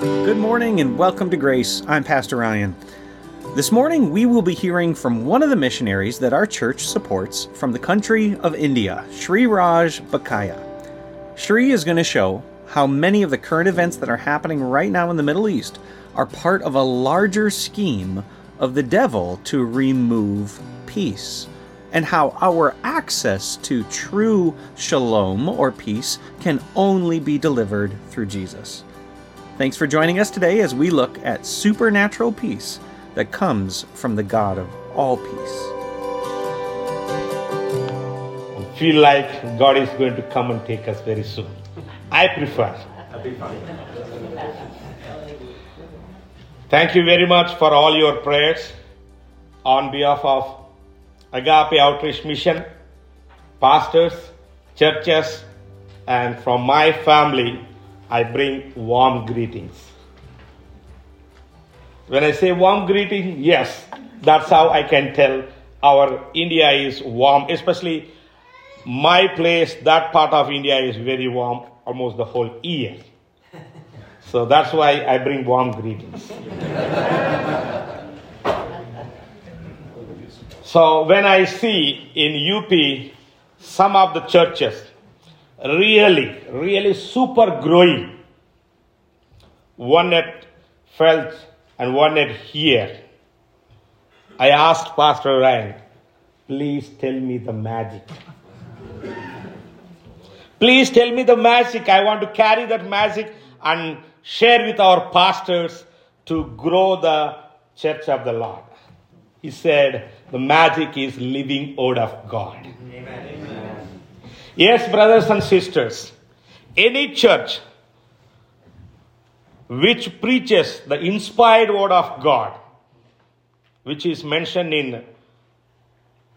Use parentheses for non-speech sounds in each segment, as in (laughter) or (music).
Good morning and welcome to Grace. I'm Pastor Ryan. This morning we will be hearing from one of the missionaries that our church supports from the country of India, Sri Raj Bakaya. Sri is going to show how many of the current events that are happening right now in the Middle East are part of a larger scheme of the devil to remove peace, and how our access to true shalom or peace can only be delivered through Jesus. Thanks for joining us today as we look at supernatural peace that comes from the God of all peace. I feel like God is going to come and take us very soon. I prefer. Thank you very much for all your prayers on behalf of Agape Outreach Mission, pastors, churches, and from my family I bring warm greetings. When I say warm greeting, yes, that's how I can tell our India is warm, especially my place, that part of India is very warm almost the whole year. So that's why I bring warm greetings. so when I see in UP some of the churches really, really super growing. One at felt and one at here. I asked Pastor Ryan, please tell me the magic. please tell me the magic. I want to carry that magic and share with our pastors to grow the church of the Lord. He said, the magic is living word of God. Amen. Yes, brothers and sisters, any church which preaches the inspired word of God, which is mentioned in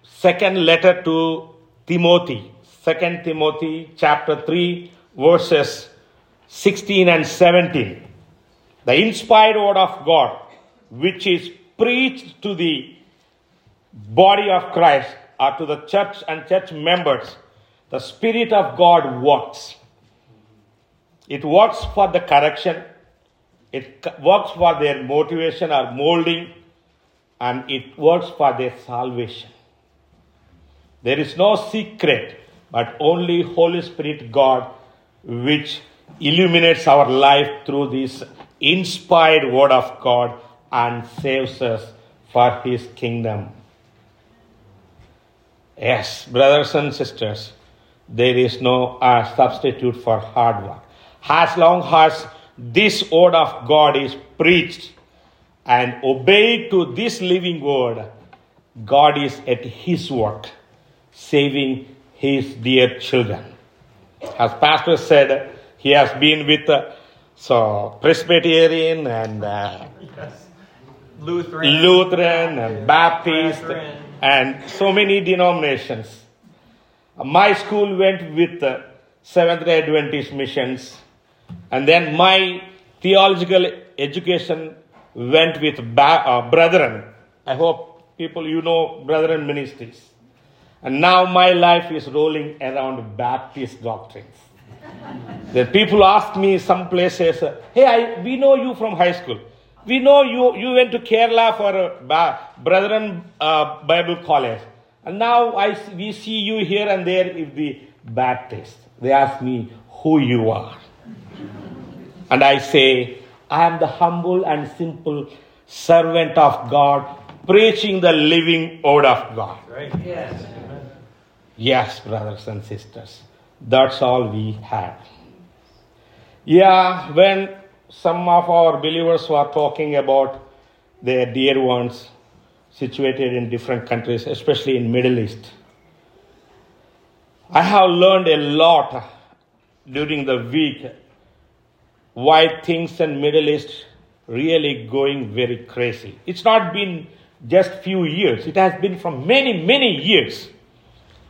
second letter to Timothy, second Timothy chapter 3 verses 16 and 17. The inspired word of God, which is preached to the body of Christ or to the church and church members the Spirit of God works. It works for the correction, it works for their motivation or molding, and it works for their salvation. There is no secret, but only Holy Spirit God which illuminates our life through this inspired word of God and saves us for his kingdom. Yes, brothers and sisters, there is no uh, substitute for hard work. As long as this word of God is preached and obeyed to this living word, God is at his work, saving his dear children. As Pastor said, he has been with uh, so Presbyterian and uh, yes. Lutheran, Lutheran and Baptist Lutheran. and so many denominations. My school went with Seventh day Adventist missions, and then my theological education went with ba- uh, Brethren. I hope people you know Brethren ministries. And now my life is rolling around Baptist doctrines. (laughs) the people ask me some places, hey, I, we know you from high school. We know you, you went to Kerala for a Brethren uh, Bible College. And now I, we see you here and there if the Baptist. They ask me who you are. And I say, I am the humble and simple servant of God, preaching the living word of God. Right. Yes. Yes, brothers and sisters. That's all we have. Yeah, when some of our believers were talking about their dear ones, situated in different countries, especially in Middle East. I have learned a lot during the week why things in Middle East really going very crazy. It's not been just few years. It has been from many, many years.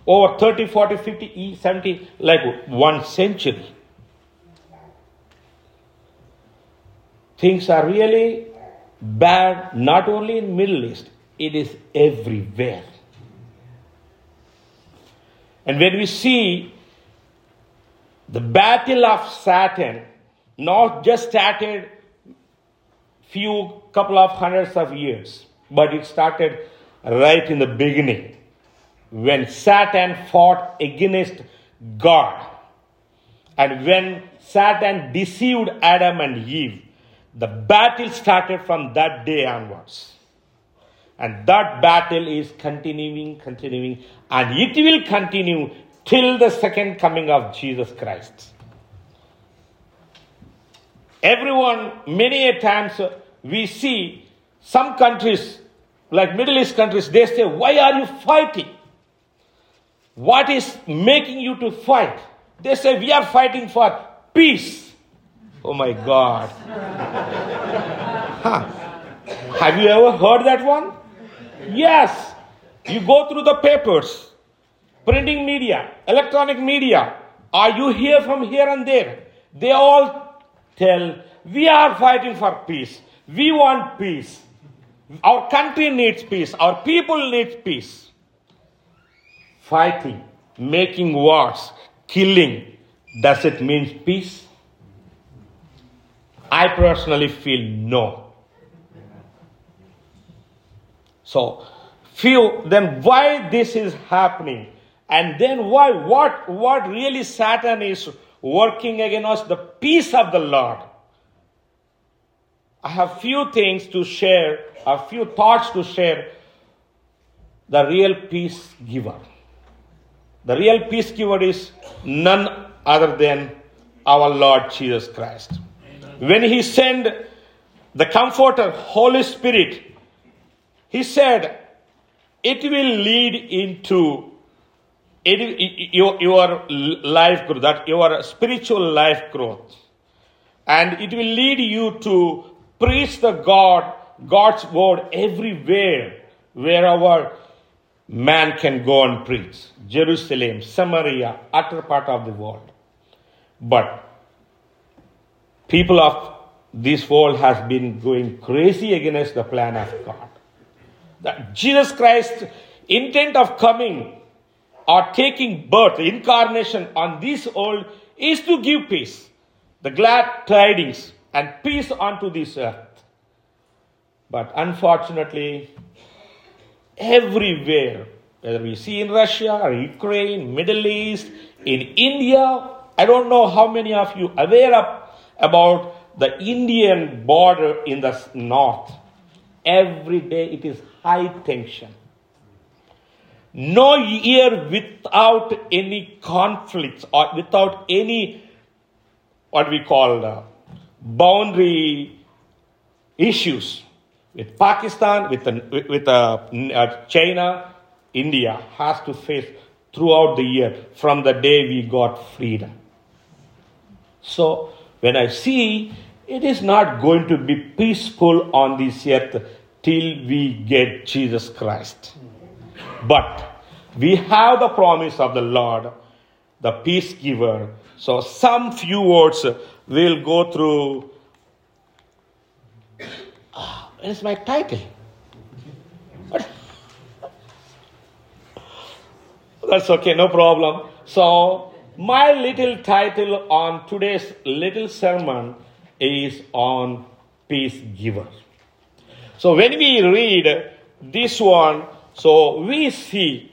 Over 30, 40, 50, 70, like one century. Things are really bad not only in Middle East, it is everywhere. And when we see the battle of Satan, not just started few couple of hundreds of years, but it started right in the beginning when Satan fought against God. And when Satan deceived Adam and Eve, the battle started from that day onwards. And that battle is continuing, continuing, and it will continue till the second coming of Jesus Christ. Everyone, many a times we see some countries, like Middle East countries, they say, Why are you fighting? What is making you to fight? They say, We are fighting for peace. Oh my God. (laughs) huh. Have you ever heard that one? Yes. You go through the papers, printing media, electronic media. Are you hear from here and there? They all tell, we are fighting for peace. We want peace. Our country needs peace. Our people need peace. Fighting, making wars, killing, does it mean peace? I personally feel no. So, feel then why this is happening, and then why what what really Satan is working against the peace of the Lord. I have few things to share, a few thoughts to share. The real peace giver. The real peace giver is none other than our Lord Jesus Christ. When He sent the Comforter, Holy Spirit, He said, it will lead into your, your life growth, that your spiritual life growth. And it will lead you to preach the God, God's word everywhere, wherever man can go and preach. Jerusalem, Samaria, utter part of the world. But people of this world has been going crazy against the plan of God. That Jesus Christ's intent of coming or taking birth, incarnation on this world is to give peace, the glad tidings and peace unto this earth. But unfortunately, everywhere, whether we see in Russia or Ukraine, Middle East, in India, I don't know how many of you aware of about the Indian border in the north. Every day it is high tension. No year without any conflicts or without any what we call the boundary issues with Pakistan, with, the, with uh, uh, China, India has to face throughout the year from the day we got freedom. So when I see it is not going to be peaceful on this earth till we get Jesus Christ. But we have the promise of the Lord, the peace giver. So some few words we'll go through. Ah, is my title? (laughs) That's okay, no problem. So, my little title on today's little sermon is on peace giver. So, when we read this one, so we see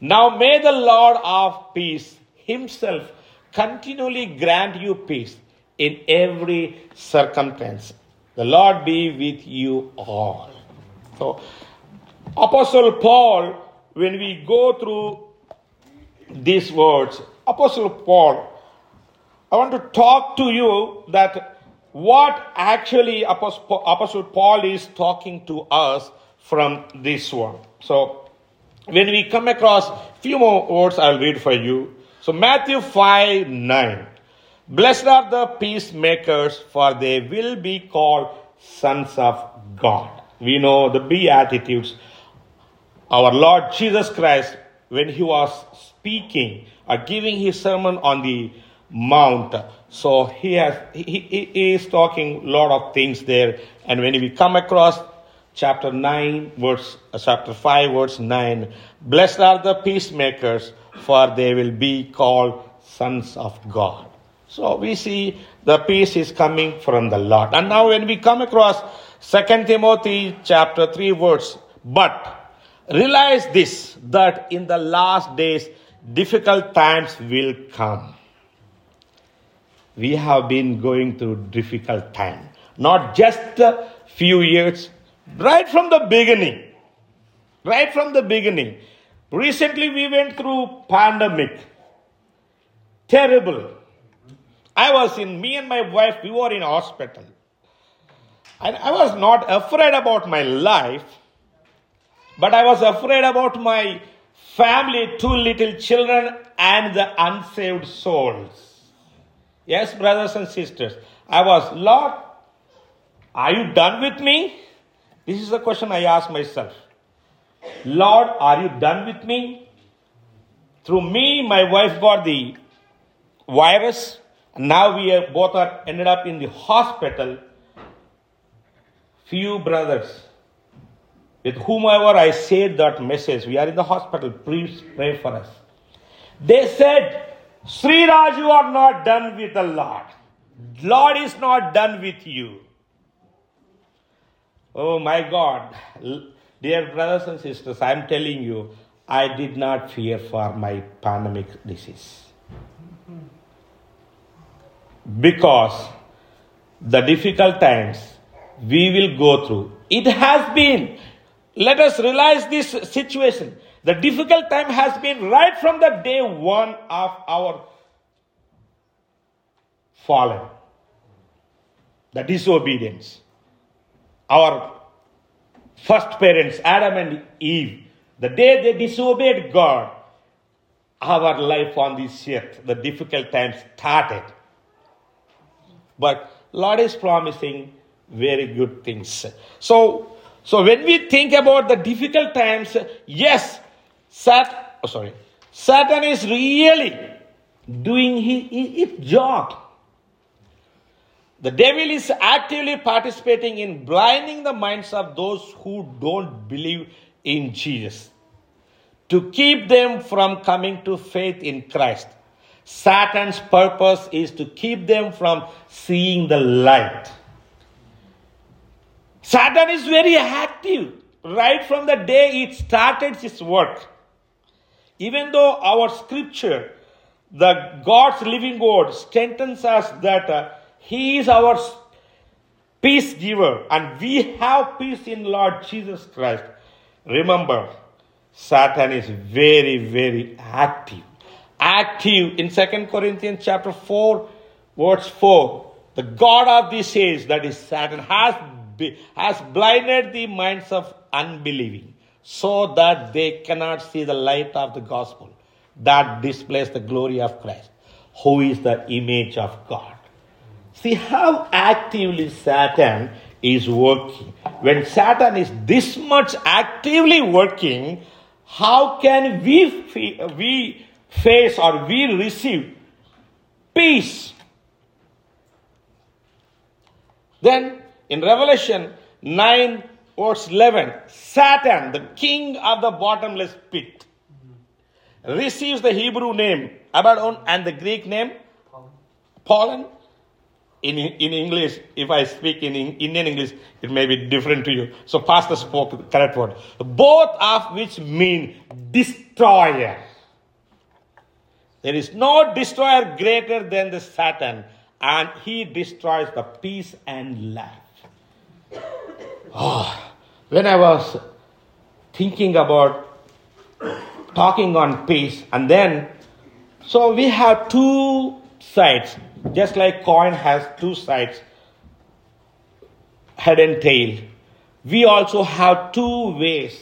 now may the Lord of peace himself continually grant you peace in every circumstance. The Lord be with you all. So, Apostle Paul, when we go through these words, Apostle Paul, I want to talk to you that what actually Apostle Paul is talking to us from this one. So, when we come across few more words, I'll read for you. So, Matthew 5 9. Blessed are the peacemakers, for they will be called sons of God. We know the Beatitudes. Our Lord Jesus Christ, when he was speaking or giving his sermon on the mount, so he has he, he is talking a lot of things there. And when we come across chapter 9, verse, uh, chapter 5, verse 9. Blessed are the peacemakers, for they will be called sons of God. So we see the peace is coming from the Lord. And now when we come across second Timothy chapter 3 verse, but realize this, that in the last days, difficult times will come. We have been going through difficult time. Not just a few years, right from the beginning. Right from the beginning. Recently we went through pandemic. Terrible I was in, me and my wife, we were in hospital. And I was not afraid about my life, but I was afraid about my family, two little children, and the unsaved souls. Yes, brothers and sisters. I was, Lord, are you done with me? This is the question I asked myself. Lord, are you done with me? Through me, my wife got the virus now we are, both are ended up in the hospital. Few brothers with whomever I said that message, we are in the hospital, please pray for us. They said, Sri Raj, you are not done with the Lord. Lord is not done with you. Oh my God. Dear brothers and sisters, I am telling you, I did not fear for my pandemic disease because the difficult times we will go through. It has been, let us realize this situation. The difficult time has been right from the day one of our fallen, the disobedience. Our first parents, Adam and Eve, the day they disobeyed God, our life on this earth, the difficult times started. But Lord is promising very good things. So, so when we think about the difficult times, yes, Sat, oh sorry, Satan is really doing his, his job. The devil is actively participating in blinding the minds of those who don't believe in Jesus to keep them from coming to faith in Christ. Satan's purpose is to keep them from seeing the light. Satan is very active right from the day it started his work. Even though our scripture, the God's living word, strengthens us that uh, He is our peace giver and we have peace in Lord Jesus Christ. Remember, Satan is very, very active active in Second Corinthians chapter 4, verse 4. The God of this age, that is Satan, has, has blinded the minds of unbelieving so that they cannot see the light of the gospel that displays the glory of Christ, who is the image of God. See how actively Satan is working. When Satan is this much actively working, how can we, we face or we receive peace. Then in Revelation 9, verse 11, Satan, the king of the bottomless pit, receives the Hebrew name Abaddon and the Greek name Pollen. In, in English, if I speak in Indian English, it may be different to you. So, Pastor spoke the correct word. Both of which mean destroyer. There is no destroyer greater than the Satan, and he destroys the peace and life. Oh, when I was thinking about talking on peace, and then, so we have two sides, just like coin has two sides, head and tail. We also have two ways,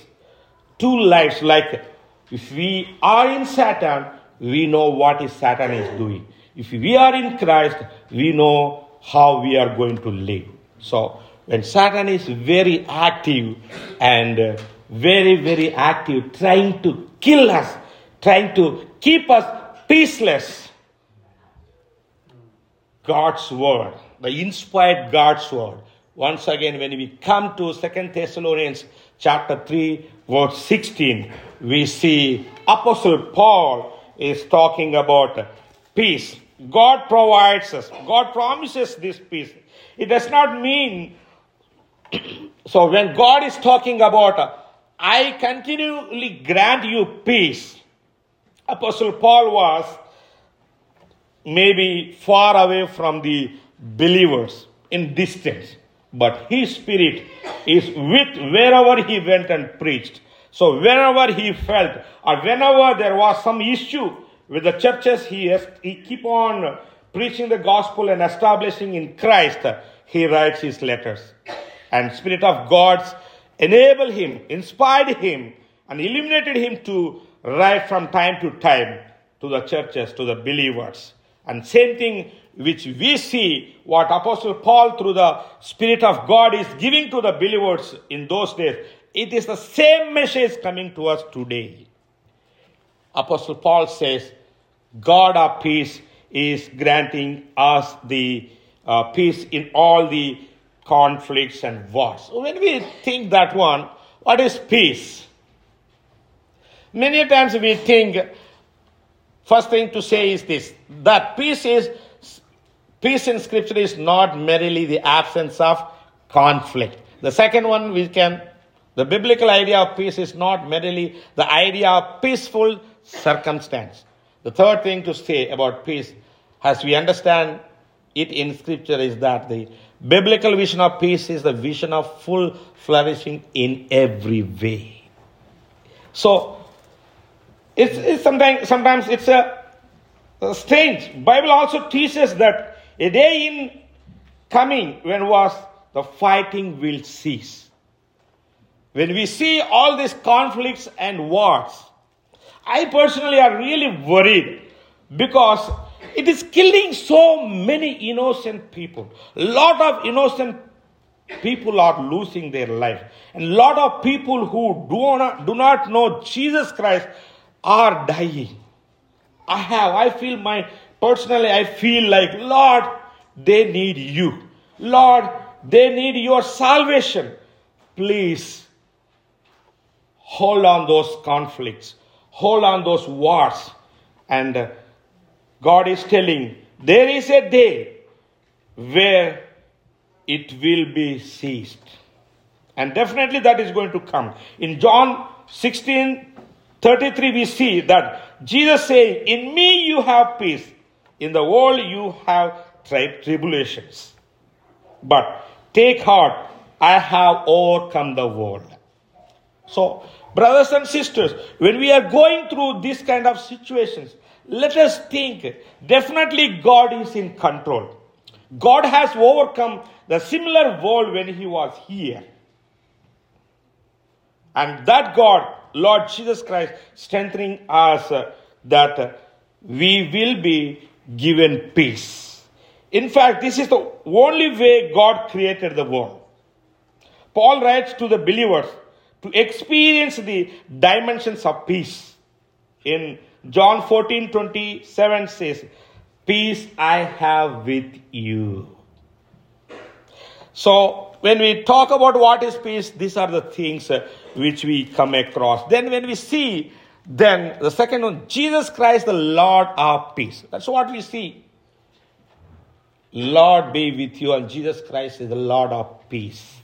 two lives. Like if we are in Satan, we know what is Satan is doing. If we are in Christ, we know how we are going to live. So when Satan is very active and uh, very, very active, trying to kill us, trying to keep us peaceless, God's word, the inspired God's word. Once again, when we come to Second Thessalonians chapter 3, verse 16, we see Apostle Paul is talking about peace. God provides us, God promises this peace. It does not mean, (coughs) so when God is talking about, I continually grant you peace, Apostle Paul was maybe far away from the believers in distance, but his spirit is with wherever he went and preached. So wherever he felt or whenever there was some issue with the churches, he, has, he keep on preaching the gospel and establishing in Christ, he writes his letters. And Spirit of God's enabled him, inspired him, and illuminated him to write from time to time to the churches, to the believers. And same thing which we see what Apostle Paul through the Spirit of God is giving to the believers in those days. It is the same message coming to us today. Apostle Paul says, God of peace is granting us the uh, peace in all the conflicts and wars. When we think that one, what is peace? Many times we think, first thing to say is this that peace is peace in scripture is not merely the absence of conflict. The second one we can the biblical idea of peace is not merely the idea of peaceful circumstance. The third thing to say about peace, as we understand it in scripture, is that the biblical vision of peace is the vision of full flourishing in every way. So, it's, it's sometimes, sometimes it's a, a strange. Bible also teaches that a day in coming when was the fighting will cease. When we see all these conflicts and wars, I personally are really worried because it is killing so many innocent people. Lot of innocent people are losing their life. And lot of people who do not, do not know Jesus Christ are dying. I have, I feel my, personally, I feel like, Lord, they need you. Lord, they need your salvation. Please hold on those conflicts, hold on those wars. And God is telling there is a day where it will be ceased. And definitely that is going to come. In John 16 33, we see that Jesus saying, In me you have peace, in the world you have tribulations. But take heart, I have overcome the world. So, brothers and sisters, when we are going through this kind of situations, let us think definitely God is in control. God has overcome the similar world when he was here. And that God, Lord Jesus Christ, strengthening us uh, that we will be given peace. In fact, this is the only way God created the world. Paul writes to the believers to experience the dimensions of peace. In John 14 27 says, Peace I have with you. So, when we talk about what is peace, these are the things uh, which we come across. Then, when we see, then the second one, Jesus Christ, the Lord of peace. That's what we see. Lord be with you, and Jesus Christ is the Lord of peace.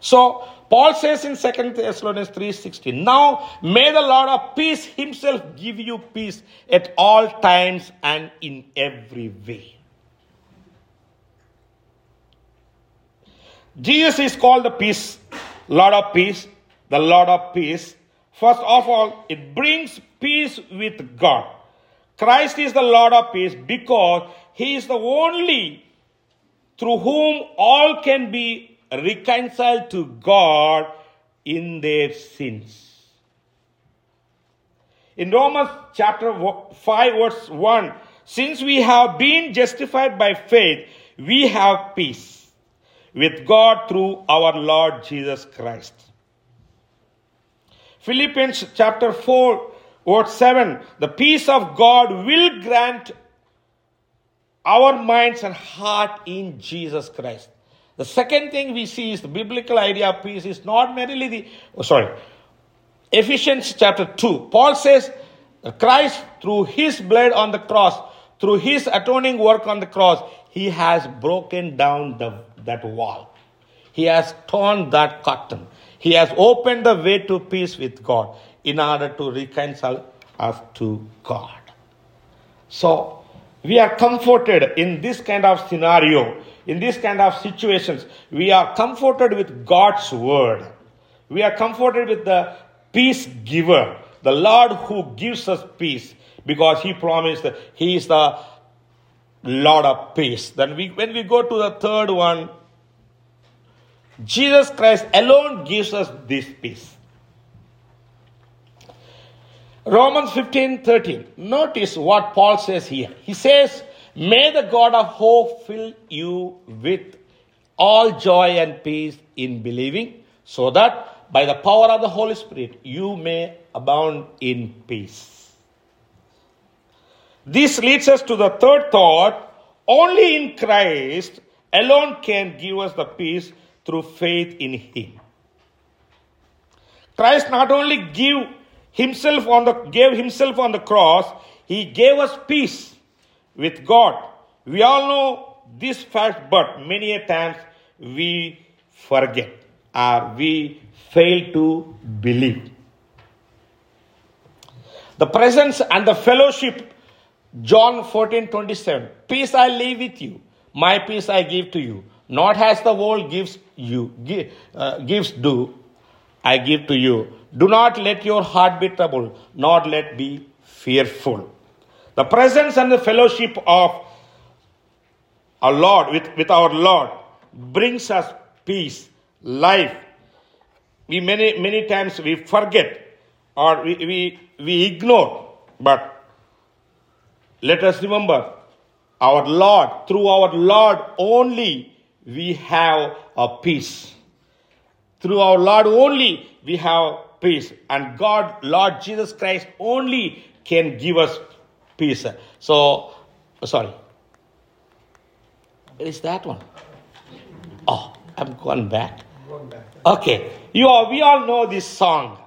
So, Paul says in 2 Thessalonians 3:16, Now may the Lord of peace himself give you peace at all times and in every way. Jesus is called the peace, Lord of peace, the Lord of peace. First of all, it brings peace with God. Christ is the Lord of peace because he is the only through whom all can be reconciled to God in their sins. In Romans chapter 5, verse 1, since we have been justified by faith, we have peace with God through our Lord Jesus Christ. Philippians chapter 4, verse 7, the peace of God will grant our minds and heart in Jesus Christ. The second thing we see is the biblical idea of peace is not merely the, oh, sorry, Ephesians chapter 2. Paul says, Christ, through his blood on the cross, through his atoning work on the cross, he has broken down the, that wall. He has torn that curtain. He has opened the way to peace with God in order to reconcile us to God. So, we are comforted in this kind of scenario, in these kind of situations. We are comforted with God's word. We are comforted with the peace giver, the Lord who gives us peace because he promised that he is the Lord of peace. Then we, when we go to the third one, Jesus Christ alone gives us this peace. Romans 15 13. Notice what Paul says here. He says, May the God of hope fill you with all joy and peace in believing, so that by the power of the Holy Spirit you may abound in peace. This leads us to the third thought only in Christ alone can give us the peace through faith in Him. Christ not only give himself on the, gave himself on the cross, he gave us peace with God. We all know this fact, but many a times we forget or we fail to believe. The presence and the fellowship, John 14 27. Peace I leave with you, my peace I give to you. Not as the world gives you, give, uh, gives do, I give to you. Do not let your heart be troubled, nor let be fearful. The presence and the fellowship of our Lord, with, with our Lord, brings us peace, life. We many, many times we forget or we, we, we ignore, but let us remember our Lord, through our Lord only we have a peace. Through our Lord only we have peace. And God, Lord Jesus Christ, only can give us peace. So, sorry. Where is that one? Oh, I'm going back. Okay. You all, we all know this song.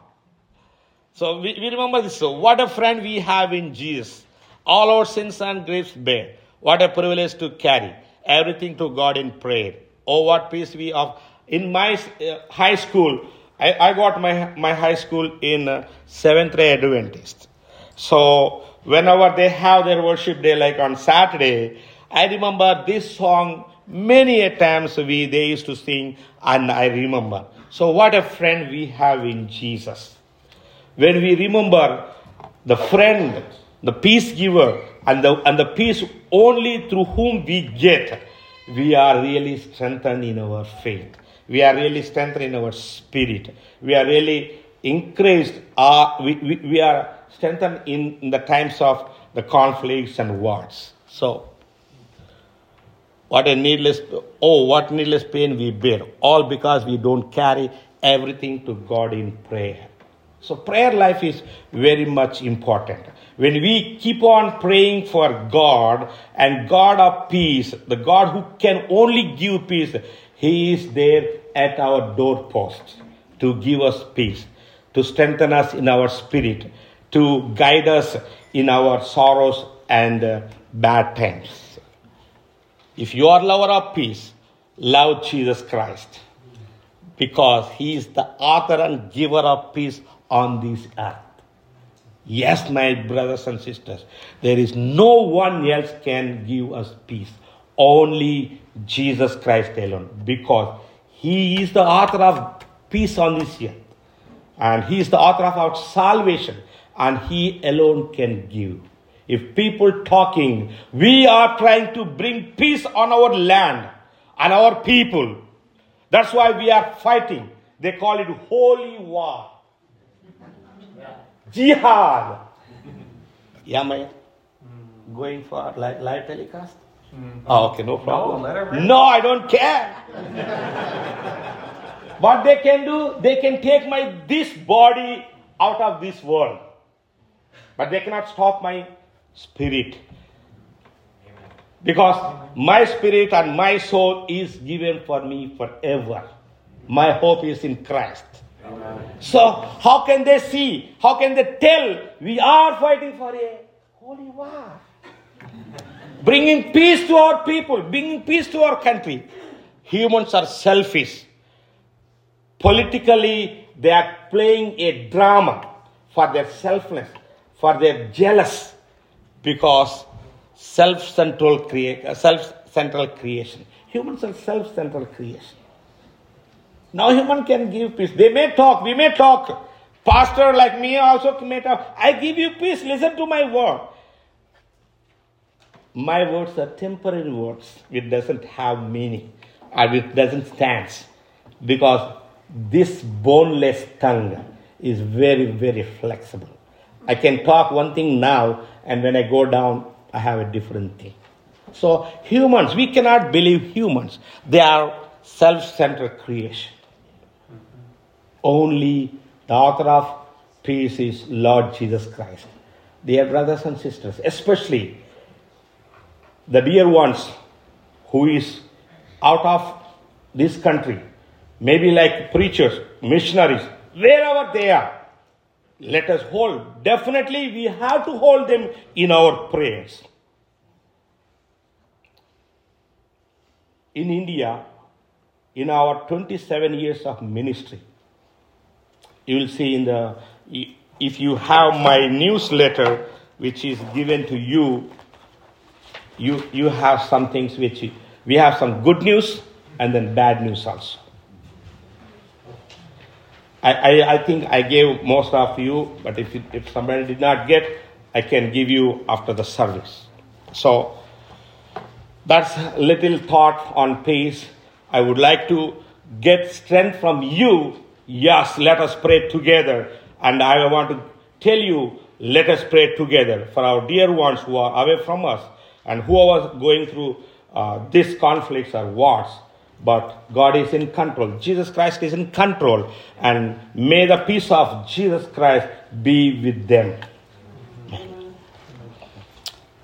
So we, we remember this. So what a friend we have in Jesus. All our sins and griefs bear. What a privilege to carry everything to God in prayer. Oh, what peace we have. In my uh, high school, I, I got my, my high school in uh, Seventh day Adventist. So whenever they have their worship day, like on Saturday, I remember this song many a times we they used to sing, and I remember. So what a friend we have in Jesus. When we remember the friend, the peace giver, and the and the peace only through whom we get, we are really strengthened in our faith we are really strengthened in our spirit. We are really increased. Uh, we, we, we are strengthened in, in the times of the conflicts and wars. So, what a needless, oh, what needless pain we bear. All because we don't carry everything to God in prayer. So, prayer life is very much important. When we keep on praying for God and God of peace, the God who can only give peace, He is there at our doorpost to give us peace, to strengthen us in our spirit, to guide us in our sorrows and uh, bad times. If you are lover of peace, love Jesus Christ because he is the author and giver of peace on this earth. Yes, my brothers and sisters, there is no one else can give us peace. Only Jesus Christ alone because he is the author of peace on this earth. And He is the author of our salvation. And He alone can give. If people talking, we are trying to bring peace on our land and our people. That's why we are fighting. They call it holy war. Jihad. Yeah, man. Going for live, telecast? Mm. Oh, okay, no problem. No, no, I don't care. (laughs) what they can do, they can take my this body out of this world. But they cannot stop my spirit. Because my spirit and my soul is given for me forever. My hope is in Christ. Amen. So, how can they see? How can they tell we are fighting for a holy war? bringing peace to our people, bringing peace to our country. Humans are selfish. Politically, they are playing a drama for their selfness, for their jealous, because self-central crea- uh, self-central creation. Humans are self-central creation. Now human can give peace. They may talk, we may talk. Pastor like me also may talk. I give you peace, listen to my word. My words are temporary words. It doesn't have meaning or it doesn't stand. Because this boneless tongue is very, very flexible. I can talk one thing now, and when I go down, I have a different thing. So, humans, we cannot believe humans. They are self centered creation. Only the author of peace is Lord Jesus Christ. Dear brothers and sisters, especially the dear ones who is out of this country, maybe like preachers, missionaries, wherever they are, let us hold. Definitely, we have to hold them in our prayers. In India, in our 27 years of ministry, you will see in the if you have my newsletter which is given to you you you have some things which we have some good news and then bad news also I, I, I think I gave most of you, but if, it, if somebody did not get, I can give you after the service. So that's little thought on peace. I would like to get strength from you. Yes, let us pray together. And I want to tell you, let us pray together for our dear ones who are away from us and who are going through uh, these conflicts or wars but God is in control. Jesus Christ is in control. And may the peace of Jesus Christ be with them.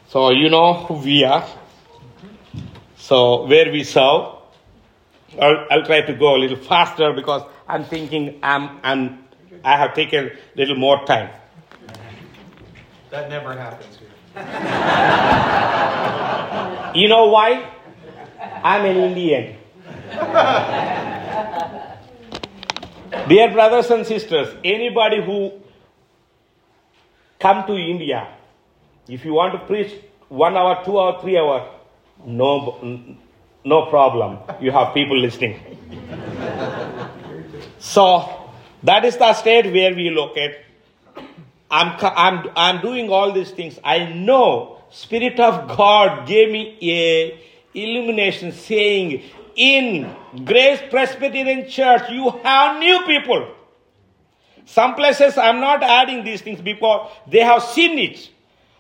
So, you know who we are. So, where we serve. I'll, I'll try to go a little faster because I'm thinking I'm, I'm, I have taken a little more time. That never happens here. You know why? I'm an Indian. (laughs) Dear brothers and sisters, anybody who come to India, if you want to preach one hour, two hour, three hour, no, no problem. You have people listening. (laughs) so that is the state where we locate. I'm, I'm, I'm doing all these things. I know Spirit of God gave me a illumination saying in Grace Presbyterian Church, you have new people. Some places I'm not adding these things because they have seen it.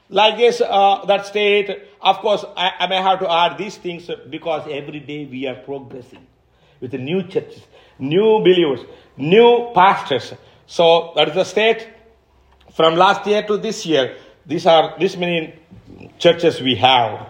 Like this, uh, that state, of course, I, I, may have to add these things because every day we are progressing with the new churches, new believers, new pastors. So that is the state. From last year to this year, these are this many churches we have,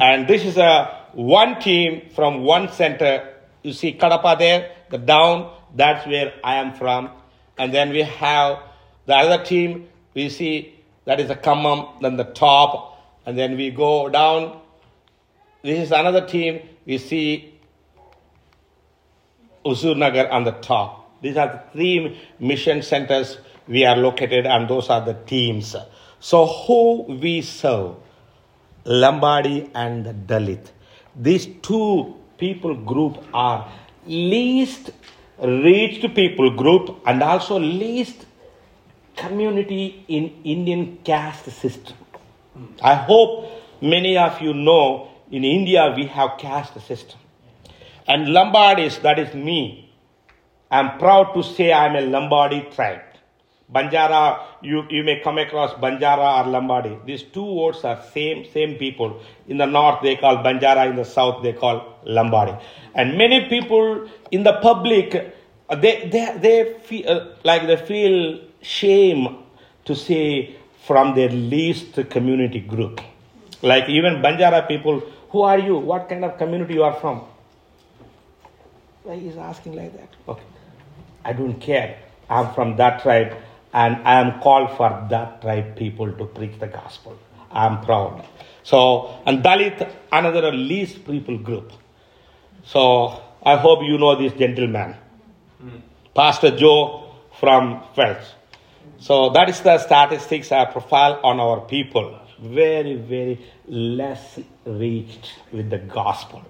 and this is a one team from one center. You see Kadapa there, the down, that's where I am from. And then we have the other team, we see that is the Khammam, then the top, and then we go down. This is another team, we see Huzur Nagar on the top. These are the three mission centers we are located, and those are the teams. So, who we serve? Lambadi and Dalit these two people group are least reached people group and also least community in Indian caste system. I hope many of you know in India we have caste system. And Lambadis, that is me. I'm proud to say I'm a Lambadi tribe. Banjara, you, you may come across Banjara or Lambadi. These two words are same, same people. In the north they call Banjara, in the south they call Lambadi. And many people in the public, uh, they, they, they feel uh, like they feel shame to say from their least community group. Like even Banjara people, who are you? What kind of community you are from? Why he's asking like that? Okay. I don't care. I'm from that tribe and I am called for that tribe people to preach the gospel. I am proud. So, and Dalit, another least people group. So, I hope you know this gentleman, Pastor Joe from Welsh. So, that is the statistics, our profile on our people. Very, very less reached with the gospel.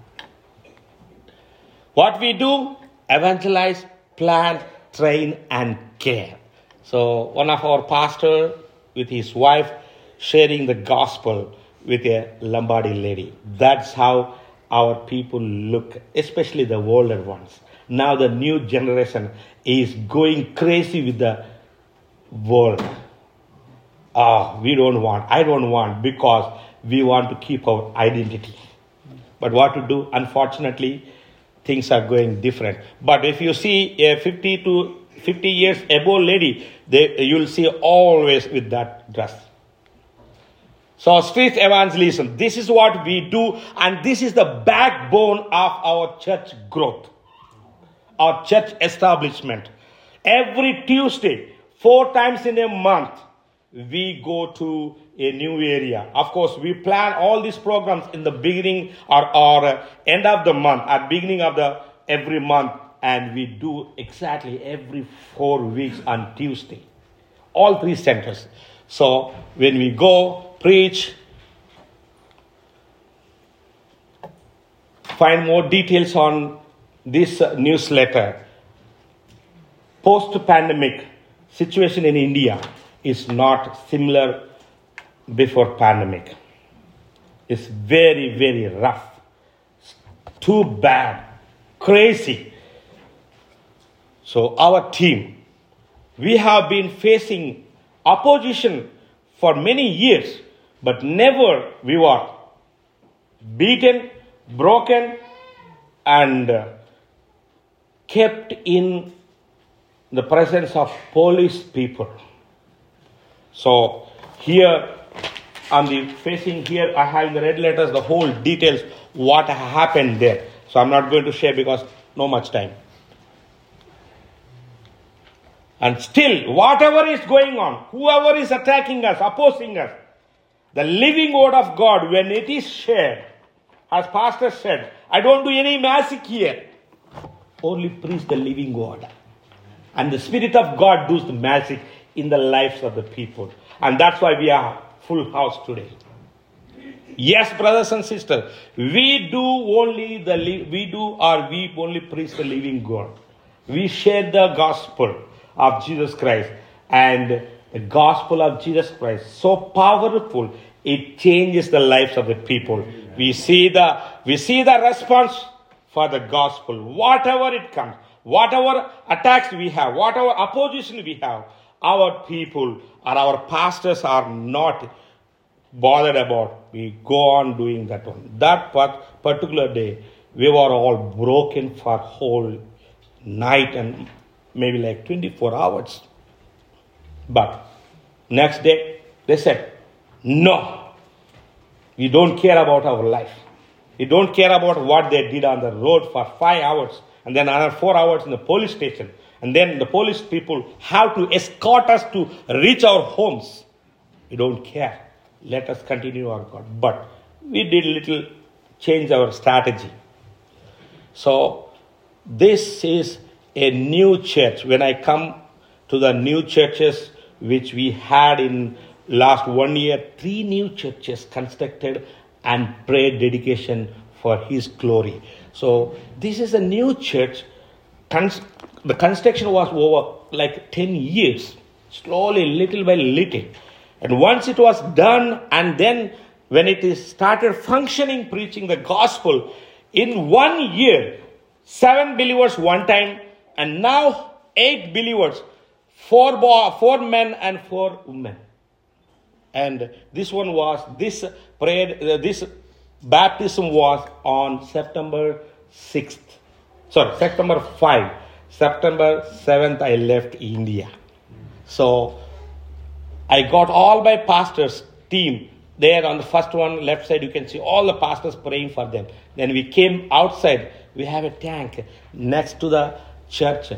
What we do? Evangelize, plant, train, and care. So one of our pastor with his wife sharing the gospel with a Lambadi lady. That's how our people look, especially the older ones. Now the new generation is going crazy with the world. Ah, we don't want, I don't want, because we want to keep our identity. But what to do? Unfortunately, things are going different. But if you see a 50 to 50 years above lady, they, you'll see always with that dress. So, street evangelism, this is what we do, and this is the backbone of our church growth, our church establishment. Every Tuesday, four times in a month, we go to a new area. Of course, we plan all these programs in the beginning or, or end of the month, at beginning of the every month, and we do exactly every four weeks on Tuesday. All three centers. So when we go preach, find more details on this newsletter. Post pandemic situation in India is not similar before pandemic. It's very, very rough. Too bad. Crazy. So our team, we have been facing opposition for many years, but never we were beaten, broken, and uh, kept in the presence of police people. So here on the facing here, I have in the red letters the whole details what happened there. So I'm not going to share because no much time. And still, whatever is going on, whoever is attacking us, opposing us, the living word of God, when it is shared, as Pastor said, I don't do any magic here. Only preach the living word. And the Spirit of God does the magic in the lives of the people. And that's why we are full house today. Yes, brothers and sisters, we do only the we do or we only preach the living God. We share the gospel of Jesus Christ and the gospel of Jesus Christ so powerful it changes the lives of the people. We see the we see the response for the gospel, whatever it comes, whatever attacks we have, whatever opposition we have, our people or our pastors are not bothered about. We go on doing that one. That particular day, we were all broken for whole night and maybe like 24 hours. But next day, they said, no, we don't care about our life. We don't care about what they did on the road for five hours and then another four hours in the police station. And then the police people have to escort us to reach our homes. We don't care. Let us continue our God. But we did little change our strategy. So this is a new church. When I come to the new churches which we had in last one year, three new churches constructed and prayer dedication for His glory. So this is a new church. The construction was over like 10 years, slowly, little by little. And once it was done, and then when it is started functioning, preaching the gospel, in one year, seven believers one time, and now eight believers, four, four men and four women. And this one was, this prayer, uh, this baptism was on September 6th. Sorry, September 5. September 7th, I left India. So I got all my pastors' team there on the first one, left side, you can see all the pastors praying for them. Then we came outside. We have a tank next to the church.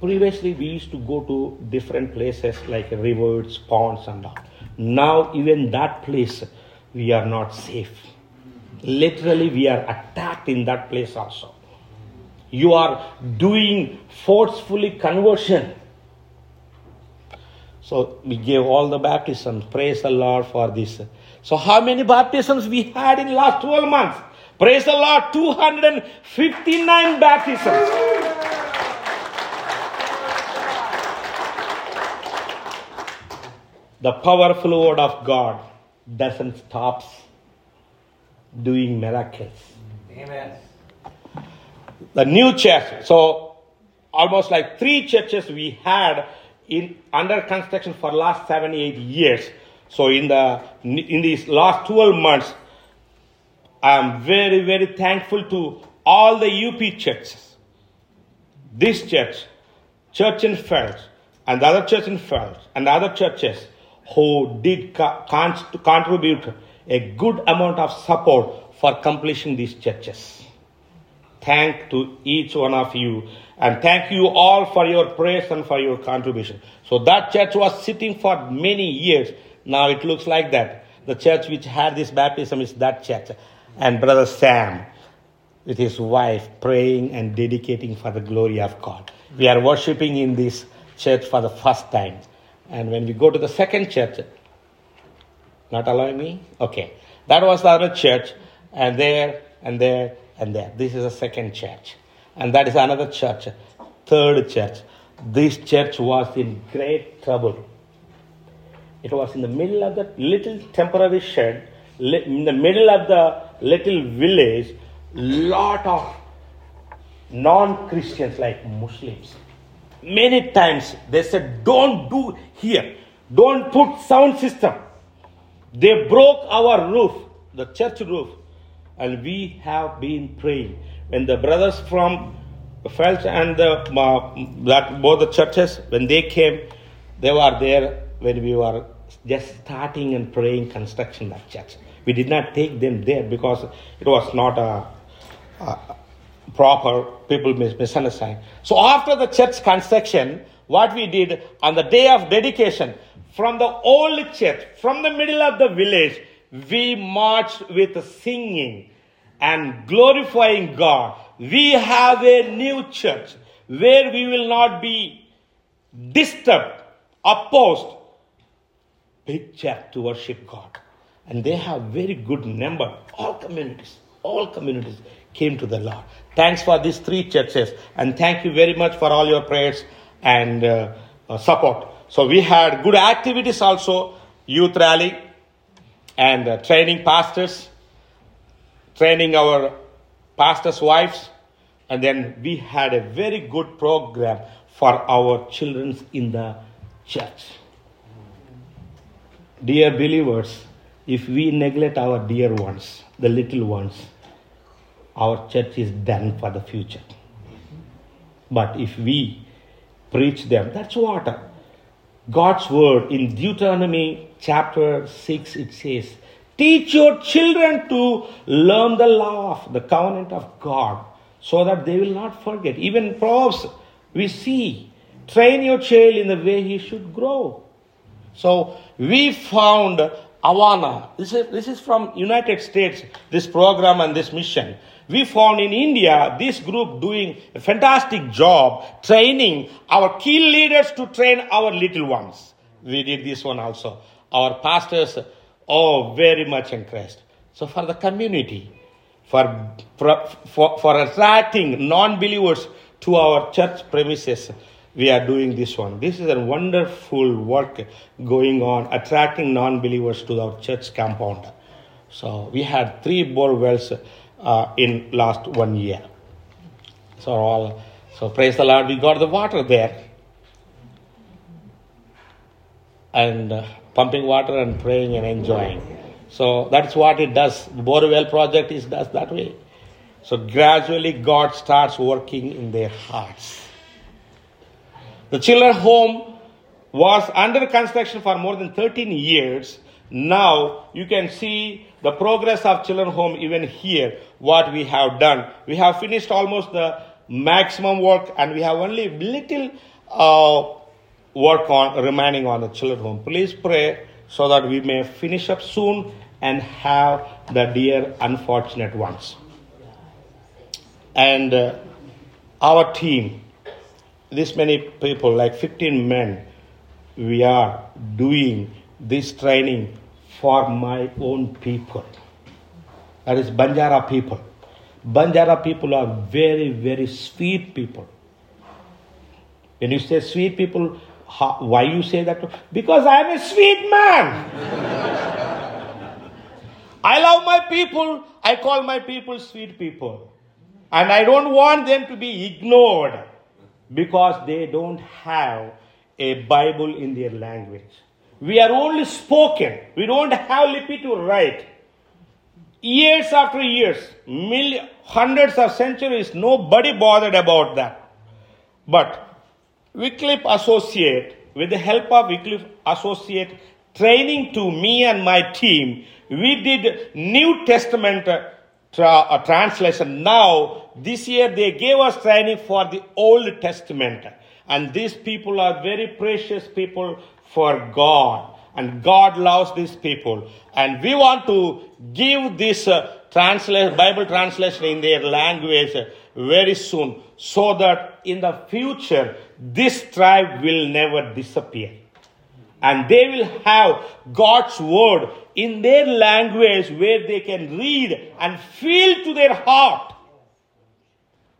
Previously, we used to go to different places like rivers, ponds, and all. Now, even that place, we are not safe. Literally, we are attacked in that place also. You are doing forcefully conversion. So we gave all the baptisms. Praise the Lord for this. So how many baptisms we had in last 12 months? Praise the Lord, 259 baptisms. The powerful word of God doesn't stop doing miracles. Amen. The new church, so almost like three churches we had in under construction for last seven, eight years. So in the in these last 12 months, I'm very, very thankful to all the UP churches. This church, church in Phelps, and the other church in Phelps, and the other churches who did co- con- contribute a good amount of support for completing these churches. Thank to each one of you and thank you all for your prayers and for your contribution. So that church was sitting for many years. Now it looks like that. The church which had this baptism is that church. And Brother Sam with his wife praying and dedicating for the glory of God. We are worshiping in this church for the first time. And when we go to the second church, not allowing me? Okay. That was the other church, and there, and there, and there. This is a second church. And that is another church, third church. This church was in great trouble. It was in the middle of the little temporary shed, in the middle of the little village, lot of non-Christians like Muslims. Many times they said, don't do here. Don't put sound system. They broke our roof, the church roof, and we have been praying. When the brothers from Felt and the, uh, that both the churches, when they came, they were there when we were just starting and praying construction that church. We did not take them there because it was not a, a proper people misunderstand. So after the church construction, what we did on the day of dedication, from the old church, from the middle of the village, we marched with singing and glorifying God. We have a new church where we will not be disturbed, opposed. Big church to worship God. And they have very good number. All communities, all communities came to the Lord. Thanks for these three churches, and thank you very much for all your prayers and uh, uh, support. So we had good activities also, youth rally, and uh, training pastors, training our pastors' wives, and then we had a very good program for our children in the church. Dear believers, if we neglect our dear ones, the little ones, our church is done for the future. But if we preach them, that's what God's word in Deuteronomy chapter 6 it says, Teach your children to learn the law of the covenant of God so that they will not forget. Even Proverbs, we see, train your child in the way he should grow. So we found Awana. This is, this is from United States, this program and this mission. We found in India this group doing a fantastic job training our key leaders to train our little ones. We did this one also. Our pastors, oh, very much impressed. So for the community, for, for, for, attracting non-believers to our church premises, we are doing this one. This is a wonderful work going on, attracting non-believers to our church compound. So we had three bore wells uh, in last one year. So all, so praise the Lord, we got the water there, and uh, pumping water and praying and enjoying. So that's what it does. Borewell project is does that way. So gradually God starts working in their hearts. The children home was under construction for more than 13 years. Now you can see the progress of children home even here, what we have done. We have finished almost the maximum work and we have only little uh, work on remaining on the children home. Please pray so that we may finish up soon and have the dear unfortunate ones. And uh, our team, this many people, like 15 men, we are doing this training for my own people. That is Banjara people. Banjara people are very, very sweet people. When you say sweet people, how, why you say that? Because I am a sweet man. I love my people. I call my people sweet people. And I don't want them to be ignored because they don't have a Bible in their language. We are only spoken. We don't have lipi to write. Years after years, million, hundreds of centuries, nobody bothered about that. But Wycliffe Associate, with the help of Wycliffe Associate training to me and my team, we did New Testament uh, tra- uh, translation. Now, this year they gave us training for the Old Testament. And these people are very precious people for God. And God loves these people. And we want to give this uh, Bible translation in their language very soon so that in the future this tribe will never disappear. And they will have God's word in their language where they can read and feel to their heart.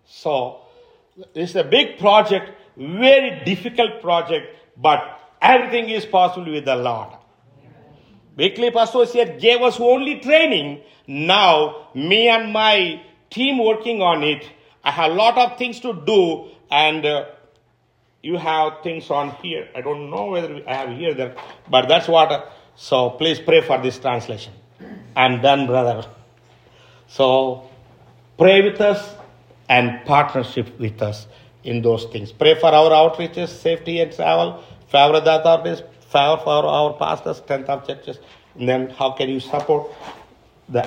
So, this is a big project, very difficult project, but everything is possible with the Lord. Wycliffe Associate gave us only training. Now, me and my team working on it, I have a lot of things to do, and uh, you have things on here. I don't know whether I have here there, but that's what. Uh, so please pray for this translation. I'm done, brother. So pray with us and partnership with us in those things. Pray for our outreaches, safety and travel, favor the authorities, favor for our pastors, strength of churches. And then how can you support the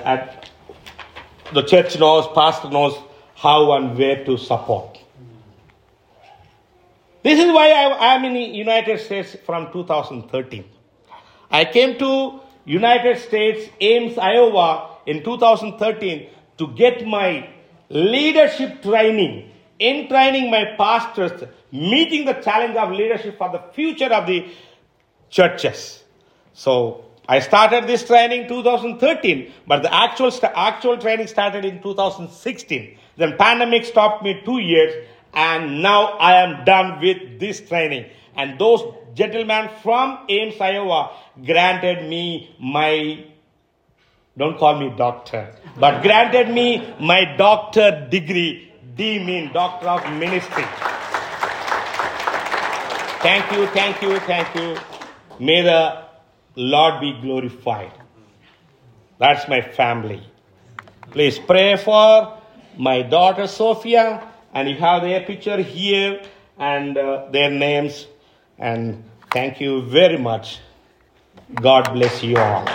the church knows, pastor knows how and where to support. This is why I am in the United States from 2013. I came to United States, Ames, Iowa in 2013 to get my leadership training. In training my pastors, meeting the challenge of leadership for the future of the churches. So I started this training 2013, but the actual actual training started in 2016. Then pandemic stopped me two years, and now I am done with this training. And those gentlemen from Ames, Iowa, granted me my don't call me doctor, but granted me my doctor degree. D mean doctor of ministry. Thank you, thank you, thank you. May the Lord be glorified. That's my family. Please pray for my daughter Sophia, and you have their picture here and uh, their names. And thank you very much. God bless you all.